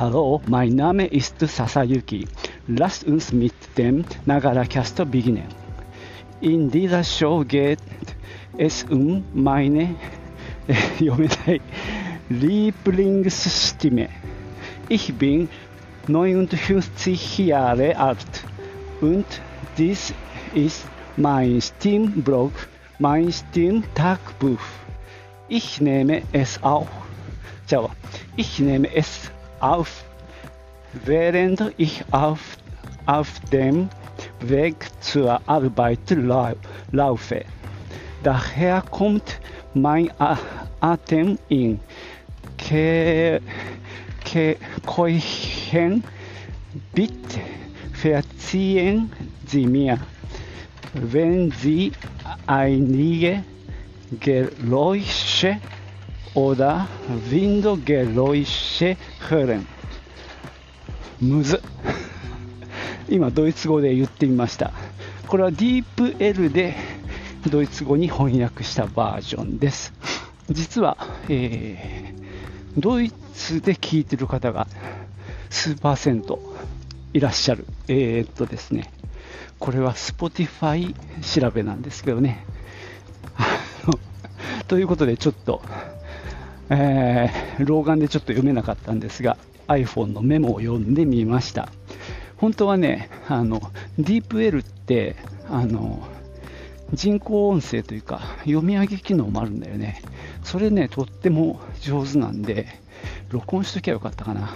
Hallo, mein Name ist Sasayuki. Lasst uns mit dem Nagara-Cast beginnen. In dieser Show geht es um meine Lieblingsstimme. Ich bin 59 Jahre alt und dies ist mein Steam-Blog, mein Steam-Tagebuch. Ich nehme es auch. Ciao. Ich nehme es auch auf, während ich auf, auf dem Weg zur Arbeit lau laufe. Daher kommt mein Atem in Ke Ke Keuchen. Bitte verziehen Sie mir, wenn Sie einige Geräusche oder Windgeräusche hören. むず。今ドイツ語で言ってみました。これは DeepL でドイツ語に翻訳したバージョンです。実は、えードイツで聞いてる方が数パーセントいらっしゃる。えー、っとですね。これは Spotify 調べなんですけどね。ということでちょっとえー老眼でちょっと読めなかったんですが iPhone のメモを読んでみました。本当はねあの DeepL ってあの人工音声というか読み上げ機能もあるんだよね。それねとっても上手なんで録音しときゃよかったかな。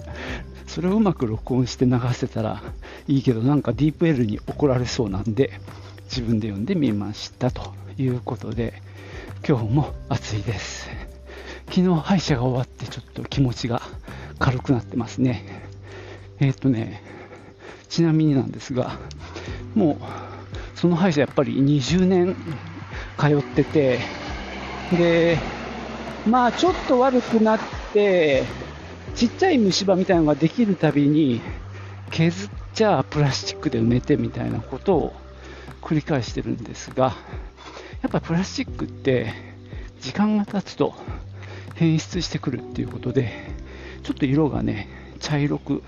それをうまく録音して流せたらいいけどなんか DeepL に怒られそうなんで自分で読んでみましたということで今日も暑いです。昨日歯医者が終わってちょっと気持ちが軽くなってますね。えーっとねちなみになんですがもうその歯医者やっぱり20年通っててでまあちょっと悪くなってちっちゃい虫歯みたいなのができるたびに削っちゃプラスチックで埋めてみたいなことを繰り返してるんですがやっぱプラスチックって時間が経つと変質してくるっていうことでちょっと色がね茶色く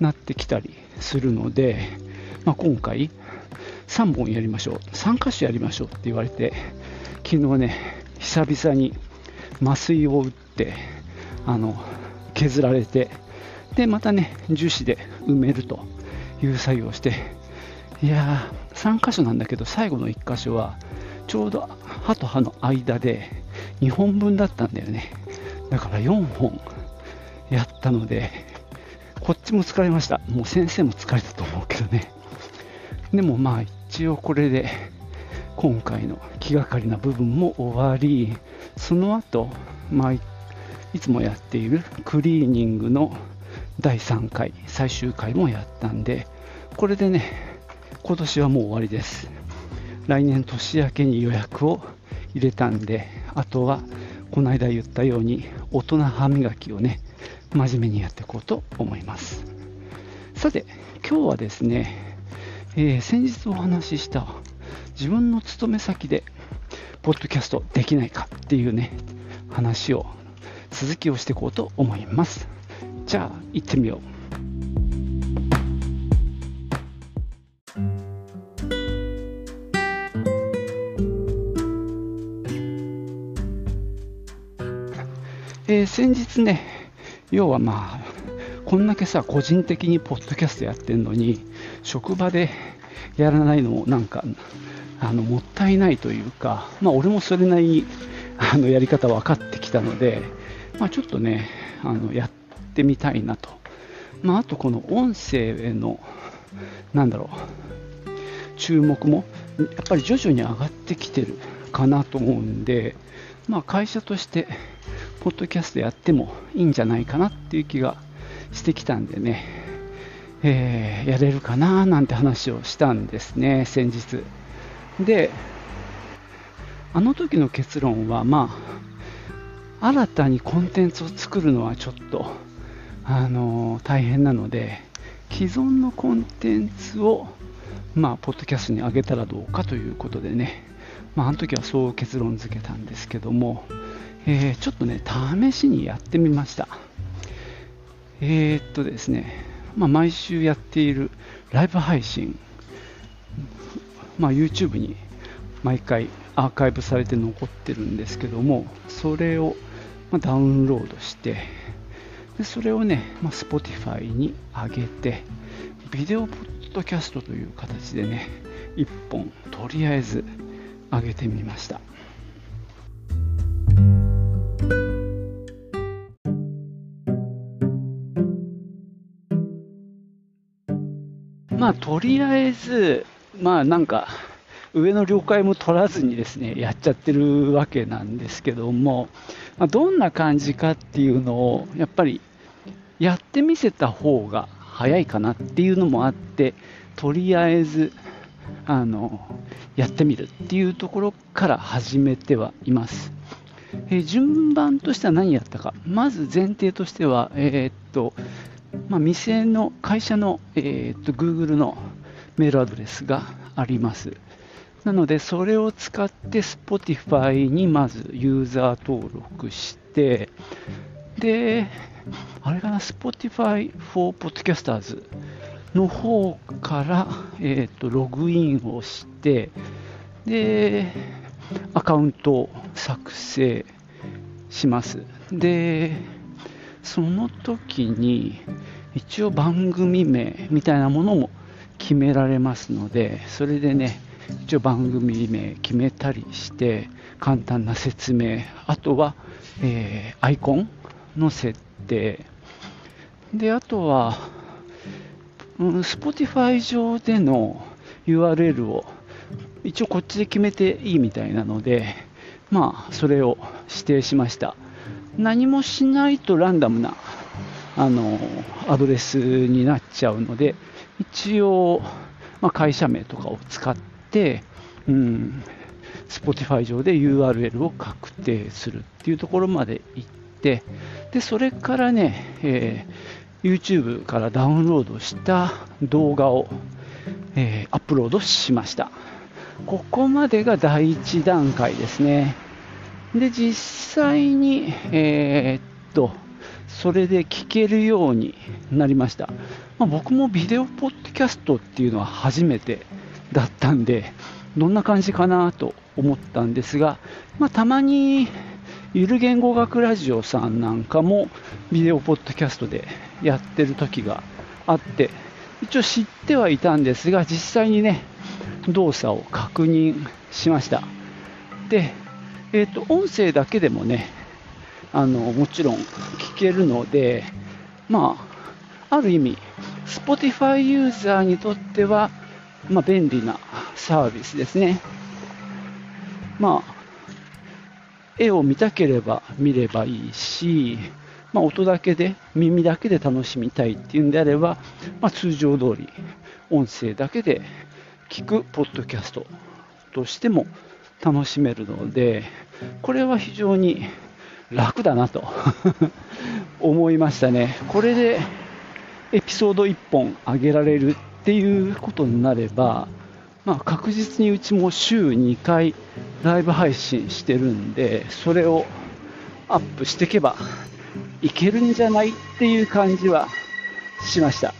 なってきたりするので、まあ、今回3本やりましょう。3箇所やりましょうって言われて昨日ね久々に麻酔を打ってあの削られてでまたね樹脂で埋めるという作業をしていやー3箇所なんだけど最後の1箇所はちょうど歯と歯の間で2本分だったんだよね。だから4本やったのでこっちも疲れました。もう先生も疲れたと思うけどね。でもまあ一応これで今回の気がかりな部分も終わりその後、まあ、いいつもやっているクリーニングの第3回最終回もやったんでこれでね今年はもう終わりです。来年年明けに予約を入れたんであとはこの間言ったように大人歯磨きをね真面目にやっていこうと思います。さて今日はですね、えー先日お話しした自分の勤め先でポッドキャストできないかっていうね話を続きをしていこうと思います。じゃあ行ってみよう。先日ね、要はまあ、こんだけさ、個人的にポッドキャストやってるのに、職場でやらないのもなんか、あのもったいないというか、まあ、俺もそれなりにあのやり方分かってきたので、まあ、ちょっとね、あのやってみたいなと。まあ、あと、この音声への、なんだろう、注目も、やっぱり徐々に上がってきてるかなと思うんで、まあ、会社として、ポッドキャストやってもいいんじゃないかなっていう気がしてきたんでね、えー、やれるかななんて話をしたんですね、先日。で、あの時の結論は、まあ、新たにコンテンツを作るのはちょっと、あのー、大変なので、既存のコンテンツを、まあ、ポッドキャストに上げたらどうかということでね、まあ、あの時はそう結論付けたんですけども、えー、ちょっとね、試しにやってみました。えー、っとですね、まあ、毎週やっているライブ配信、まあ、YouTube に毎回アーカイブされて残ってるんですけども、それをダウンロードして、でそれをね、まあ、Spotify に上げて、ビデオポッドキャストという形でね、1本とりあえず上げてみました。まあ、とりあえず、まあなんか、上の了解も取らずにですね、やっちゃってるわけなんですけども、まあ、どんな感じかっていうのを、やっぱりやってみせた方が早いかなっていうのもあって、とりあえず、あの、やってみるっていうところから始めてはいます。えー、順番としては何やったか。まず前提としては、えー、っと、まあ、店の会社の、えー、っと Google のメールアドレスがあります。なので、それを使って Spotify にまずユーザー登録して、で、あれかな、Spotify for Podcasters の方から、えーと、ログインをして、で、アカウントを作成します。で、その時に、一応番組名みたいなものも決められますので、それでね、一応番組名決めたりして、簡単な説明、あとは、えー、アイコンの設定、で、あとは、うん、Spotify 上での URL を一応こっちで決めていいみたいなので、まあ、それを指定しました。何もしないとランダムなあのアドレスになっちゃうので、一応、まあ、会社名とかを使って、うん、Spotify 上で URL を確定するっていうところまで行って、でそれからね、えー、YouTube からダウンロードした動画を、えー、アップロードしました。ここまでが第1段階ですね。で、実際に、えー、っと、それで聞けるようになりました。まあ、僕もビデオポッドキャストっていうのは初めてだったんで、どんな感じかなと思ったんですが、まあ、たまにゆる言語学ラジオさんなんかもビデオポッドキャストでやってる時があって、一応知ってはいたんですが、実際にね、動作を確認しました。で、えっ、ー、と、音声だけでもね、あの、もちろん聞けるので、まあ、ある意味、Spotify ユーザーにとっては、まあ、便利なサービスですね。まあ、絵を見たければ見ればいいし、まあ、音だけで、耳だけで楽しみたいっていうんであれば、まあ、通常通り音声だけで聞くポッドキャストとしても楽しめるので、これは非常に楽だなと 思いましたね。これでエピソード1本上げられるっていうことになれば、まあ、確実にうちも週2回ライブ配信してるんで、それをアップしていけばいけるんじゃないっていう感じはしました。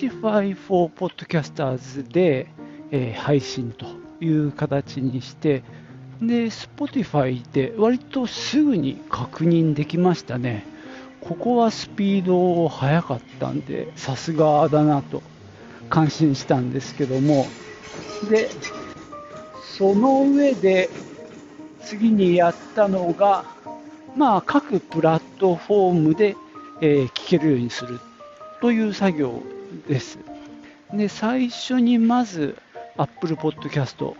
Spotify for Podcasters で、えー、配信という形にして、で、Spotify で割とすぐに確認できましたね。ここはスピード速かったんで、さすがだなと感心したんですけども、で、その上で次にやったのが、まあ、各プラットフォームで、えー、聞けるようにするという作業です。で、最初にまず Apple Podcast。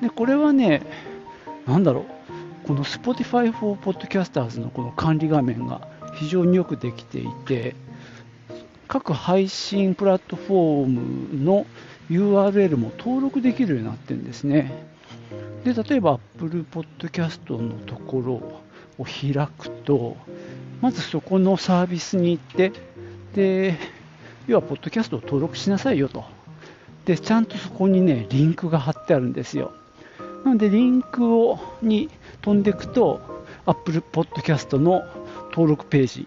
で、これはね、なんだろう、この Spotify for Podcasters のこの管理画面が非常によくできていて、各配信プラットフォームの URL も登録できるようになってるんですね。で、例えば Apple Podcast のところを開くと、まずそこのサービスに行って、で、要は、ポッドキャストを登録しなさいよと。で、ちゃんとそこにね、リンクが貼ってあるんですよ。なので、リンクをに飛んでいくと、Apple Podcast の登録ページ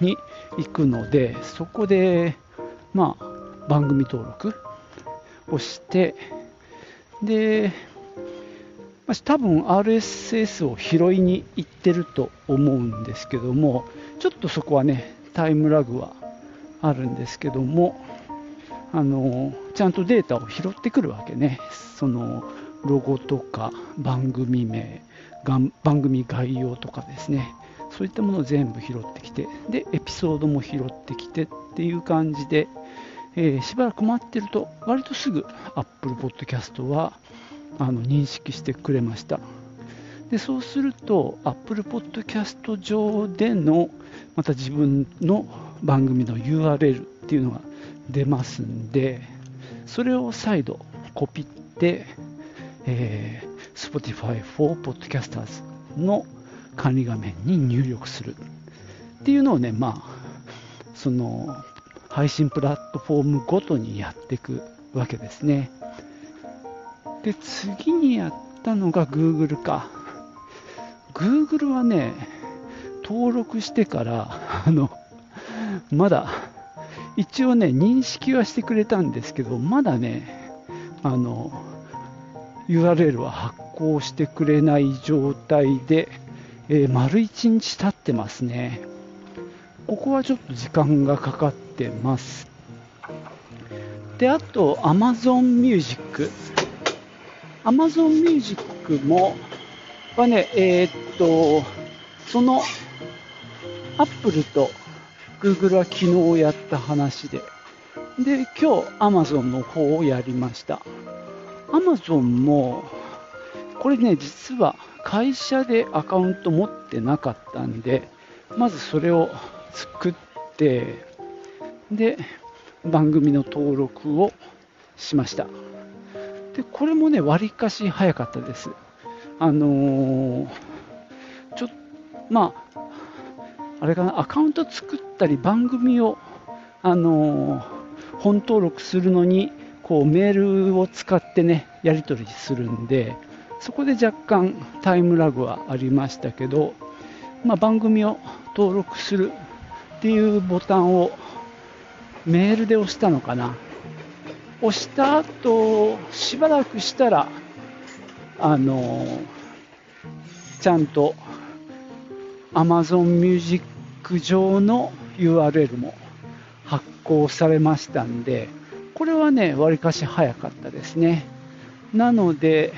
に行くので、そこで、まあ、番組登録をして、で、多分 RSS を拾いに行ってると思うんですけども、ちょっとそこはね、タイムラグはあるんですけども、あのちゃんとデータを拾ってくるわけね。そのロゴとか番組名、番組概要とかですね。そういったものを全部拾ってきて、で、エピソードも拾ってきてっていう感じで、えー、しばらく待ってると、割とすぐ Apple Podcast はあの認識してくれました。でそうすると、Apple Podcast 上でのまた自分の番組の URL っていうのが出ますんで、それを再度コピって、えー、Spotify for Podcasters の管理画面に入力するっていうのをね、まあ、その配信プラットフォームごとにやっていくわけですね。で、次にやったのが Google か。Google はね、登録してから、あの、まだ、一応ね、認識はしてくれたんですけど、まだね、あの、URL は発行してくれない状態で、えー、丸1日経ってますね。ここはちょっと時間がかかってます。で、あと、Amazon Music。Amazon Music も、はね、えー、っと、その、Apple と Google は昨日やった話で、で、今日 Amazon の方をやりました。Amazon も、これね、実は会社でアカウント持ってなかったんで、まずそれを作って、で、番組の登録をしました。で、これもね、わりかし早かったです。あのー、ちょまあ、あれかな、アカウント作ったり、番組を、あの、本登録するのに、こう、メールを使ってね、やり取りするんで、そこで若干タイムラグはありましたけど、まあ、番組を登録するっていうボタンをメールで押したのかな。押した後、しばらくしたら、あのちゃんと Amazon Music 上の URL も発行されましたんで、これはね、わりかし早かったですね。なので、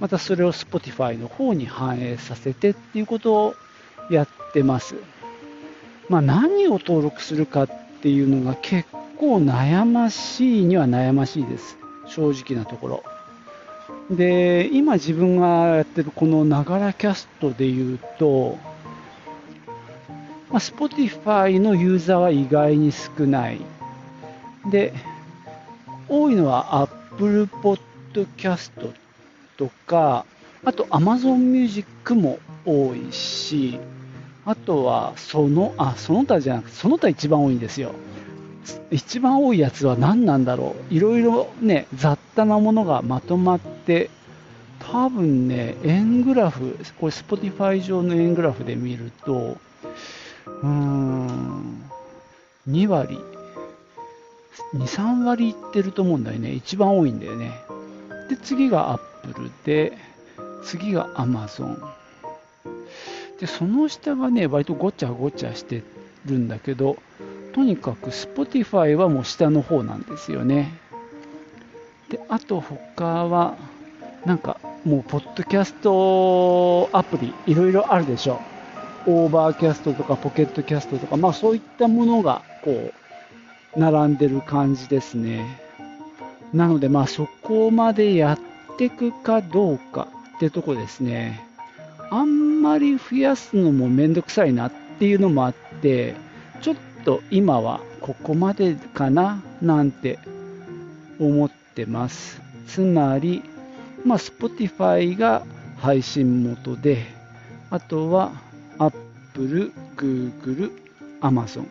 またそれを Spotify の方に反映させてっていうことをやってます。まあ、何を登録するかっていうのが結構悩ましいには悩ましいです。正直なところ。で、今自分がやってるこのながらキャストで言うと、まあ、Spotify のユーザーは意外に少ない。で、多いのは Apple Podcast とか、あと Amazon Music も多いし、あとはその、あ、その他じゃなくて、その他一番多いんですよ。一番多いやつは何なんだろう。いろいろね、雑多なものがまとまって、多分ね、円グラフ、これ Spotify 上の円グラフで見ると、うーん、2割、2、3割いってると思うんだよね。一番多いんだよね。で、次が Apple で、次が Amazon。で、その下がね、割とごちゃごちゃしてるんだけど、とにかく Spotify はもう下の方なんですよね。で、あと他は、なんかもう、ポッドキャストアプリ、いろいろあるでしょ。Overcast とか Pocket Casts とか、まあそういったものが、こう、並んでる感じですね。なので、まあそこまでやってくかどうかってとこですね。あんまり増やすのもめんどくさいなっていうのもあって、ちょっと今はここまでかななんて思ってます。つまり、まあ、Spotify が配信元で、あとは Apple、Google、Amazon。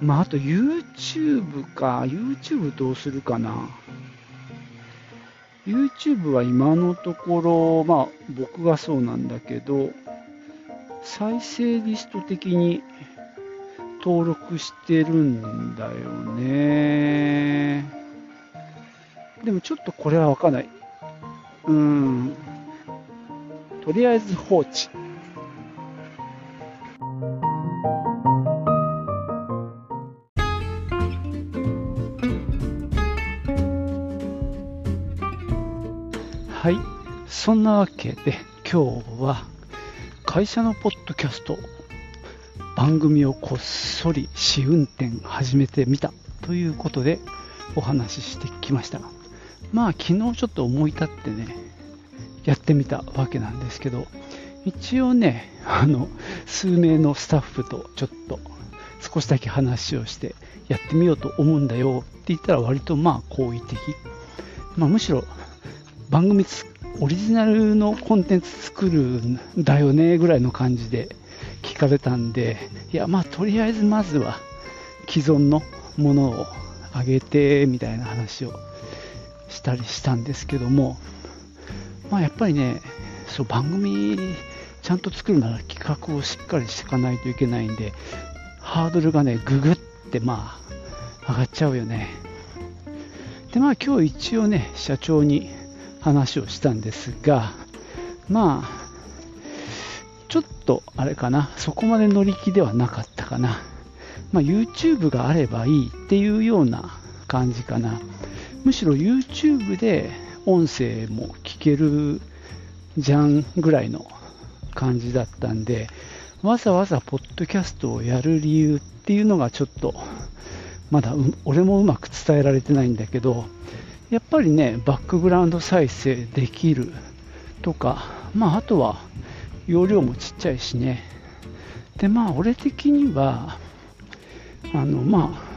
まあ、あと YouTube か。YouTube どうするかな。YouTube は今のところ、まあ僕がそうなんだけど、再生リスト的に登録してるんだよね。でもちょっとこれはわかんない。うん。とりあえず放置。そんなわけで今日は会社のポッドキャスト番組をこっそり試運転始めてみたということでお話ししてきました。まあ昨日ちょっと思い立ってねやってみたわけなんですけど一応ねあの数名のスタッフとちょっと少しだけ話をしてやってみようと思うんだよって言ったら割とまあ好意的、まあ、むしろ番組オリジナルのコンテンツ作るんだよねぐらいの感じで聞かれたんで、いや、まあ、とりあえずまずは既存のものをあげてみたいな話をしたりしたんですけども、まあ、やっぱりね、そう番組ちゃんと作るなら企画をしっかりしていかないといけないんで、ハードルがね、ぐぐってまあ上がっちゃうよね。で、まあ今日一応ね、社長に話をしたんですが、まあ、ちょっとあれかな、そこまで乗り気ではなかったかな。まあ、YouTube があればいいっていうような感じかな。むしろ YouTube で音声も聞けるじゃんぐらいの感じだったんで、わざわざポッドキャストをやる理由っていうのがちょっと、まだ俺もうまく伝えられてないんだけど、やっぱりね、バックグラウンド再生できるとか、まあ、あとは容量もちっちゃいしね。で、まあ、俺的には、あの、まあ、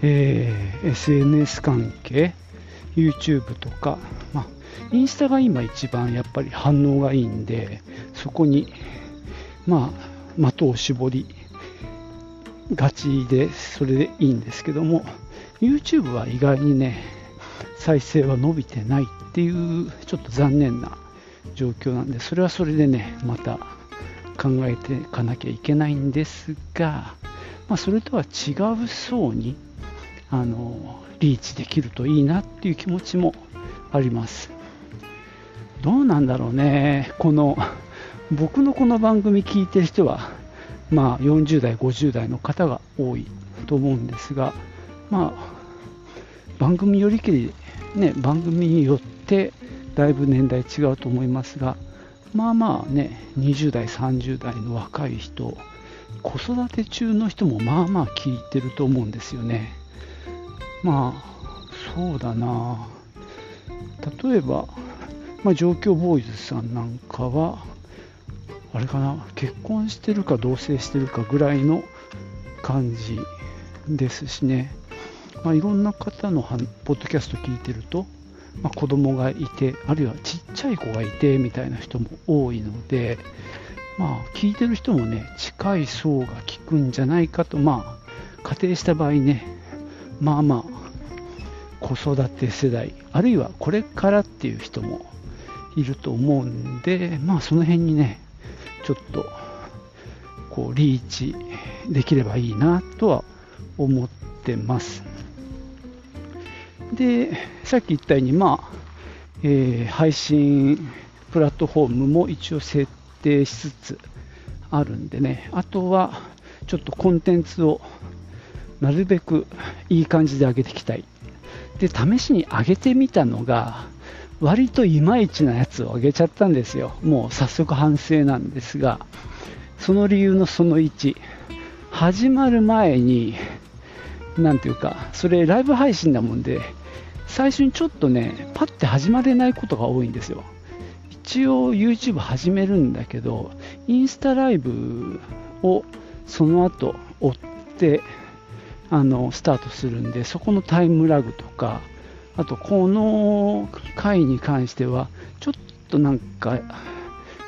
えー、SNS 関係、YouTube とか、まあ、インスタが今一番やっぱり反応がいいんで、そこに、まあ、的を絞りがちで、それでいいんですけども、YouTube は意外にね、再生は伸びてないっていう、ちょっと残念な状況なんで、それはそれでね、また考えていかなきゃいけないんですが、まあ、それとは違う層にあのリーチできるといいなっていう気持ちもあります。どうなんだろうね、この僕のこの番組聞いてる人は、まあ、40代、50代の方が多いと思うんですが、まあ、番組よりけり、ね、番組によってだいぶ年代違うと思いますが、まあまあね、20代、30代の若い人、子育て中の人もまあまあ聞いてると思うんですよね。まあ、そうだな。例えば、まあ、状況ボーイズさんなんかは、あれかな、結婚してるか同棲してるかぐらいの感じですしね。まあ、いろんな方のポッドキャスト聞いてると、まあ、子供がいて、あるいはちっちゃい子がいてみたいな人も多いので、まあ、聞いてる人もね、近い層が聞くんじゃないかと、まあ、仮定した場合ね、まあまあ、子育て世代、あるいはこれからっていう人もいると思うんで、まあ、その辺にね、ちょっと、こう、リーチできればいいなとは思ってます。で、さっき言ったように、まあ、えー、配信プラットフォームも一応設定しつつあるんでね、あとはちょっとコンテンツをなるべくいい感じで上げていきたい。で、試しに上げてみたのが、割といまいちなやつを上げちゃったんですよ。もう早速反省なんですが、その理由のその1、始まる前になんていうか、それライブ配信だもんで、最初にちょっとね、パッて始まれないことが多いんですよ。一応 YouTube 始めるんだけど、インスタライブをその後追ってあのスタートするんで、そこのタイムラグとか、あとこの回に関しては、ちょっとなんか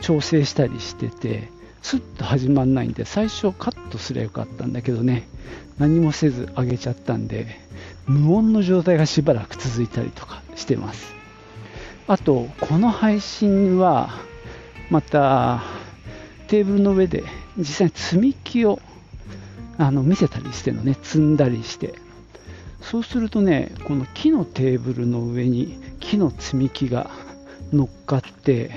調整したりしてて、スッと始まんないんで、最初カットすればよかったんだけどね、何もせず上げちゃったんで、無音の状態がしばらく続いたりとかしてます。あと、この配信は、また、テーブルの上で実際に積み木をあの見せたりしてのね、積んだりして、そうするとね、この木のテーブルの上に木の積み木が乗っかって、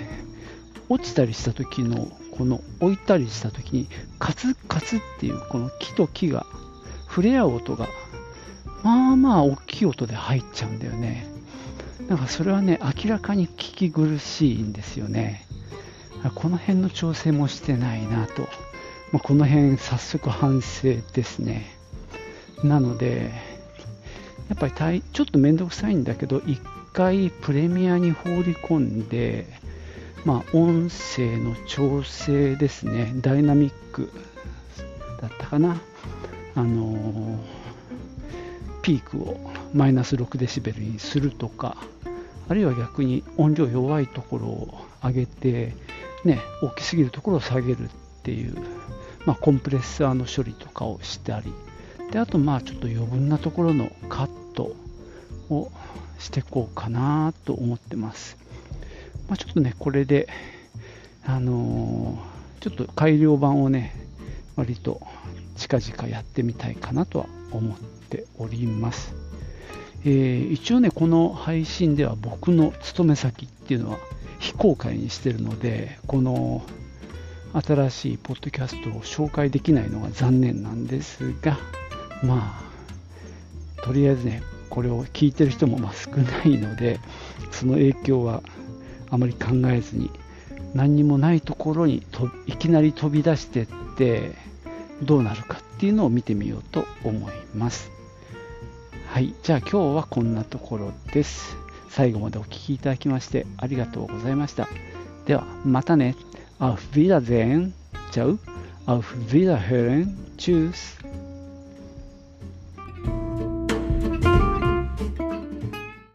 落ちたりした時の、この置いたりした時に、カツカツっていうこの木と木が触れ合う音が、まあまあ大きい音で入っちゃうんだよね。なんかそれはね、明らかに聞き苦しいんですよね。この辺の調整もしてないなと。まあ、この辺早速反省ですね。なので、やっぱりちょっと面倒くさいんだけど、一回プレミアに放り込んで、まあ、音声の調整ですね、ダイナミックだったかな。あのー、ピークをマイナス6デシベルにするとか、あるいは逆に音量弱いところを上げて、ね、大きすぎるところを下げるっていう、まあ、コンプレッサーの処理とかをしたり、であとまあちょっと余分なところのカットをしてこうかなと思ってます。まあ、ちょっとね、これで、あのー、ちょっと改良版をね、割と近々やってみたいかなとは思ってております。えー、一応ね、この配信では僕の勤め先っていうのは非公開にしてるので、この新しいポッドキャストを紹介できないのが残念なんですが、まあ、とりあえずね、これを聞いてる人もま少ないので、その影響はあまり考えずに、何にもないところにといきなり飛び出してって、どうなるかっていうのを見てみようと思います。はい、じゃあ今日はこんなところです。最後までお聴きいただきましてありがとうございました。では、またね。Auf Wiedersehen. Ciao. Auf Wiederhören. Tschüss.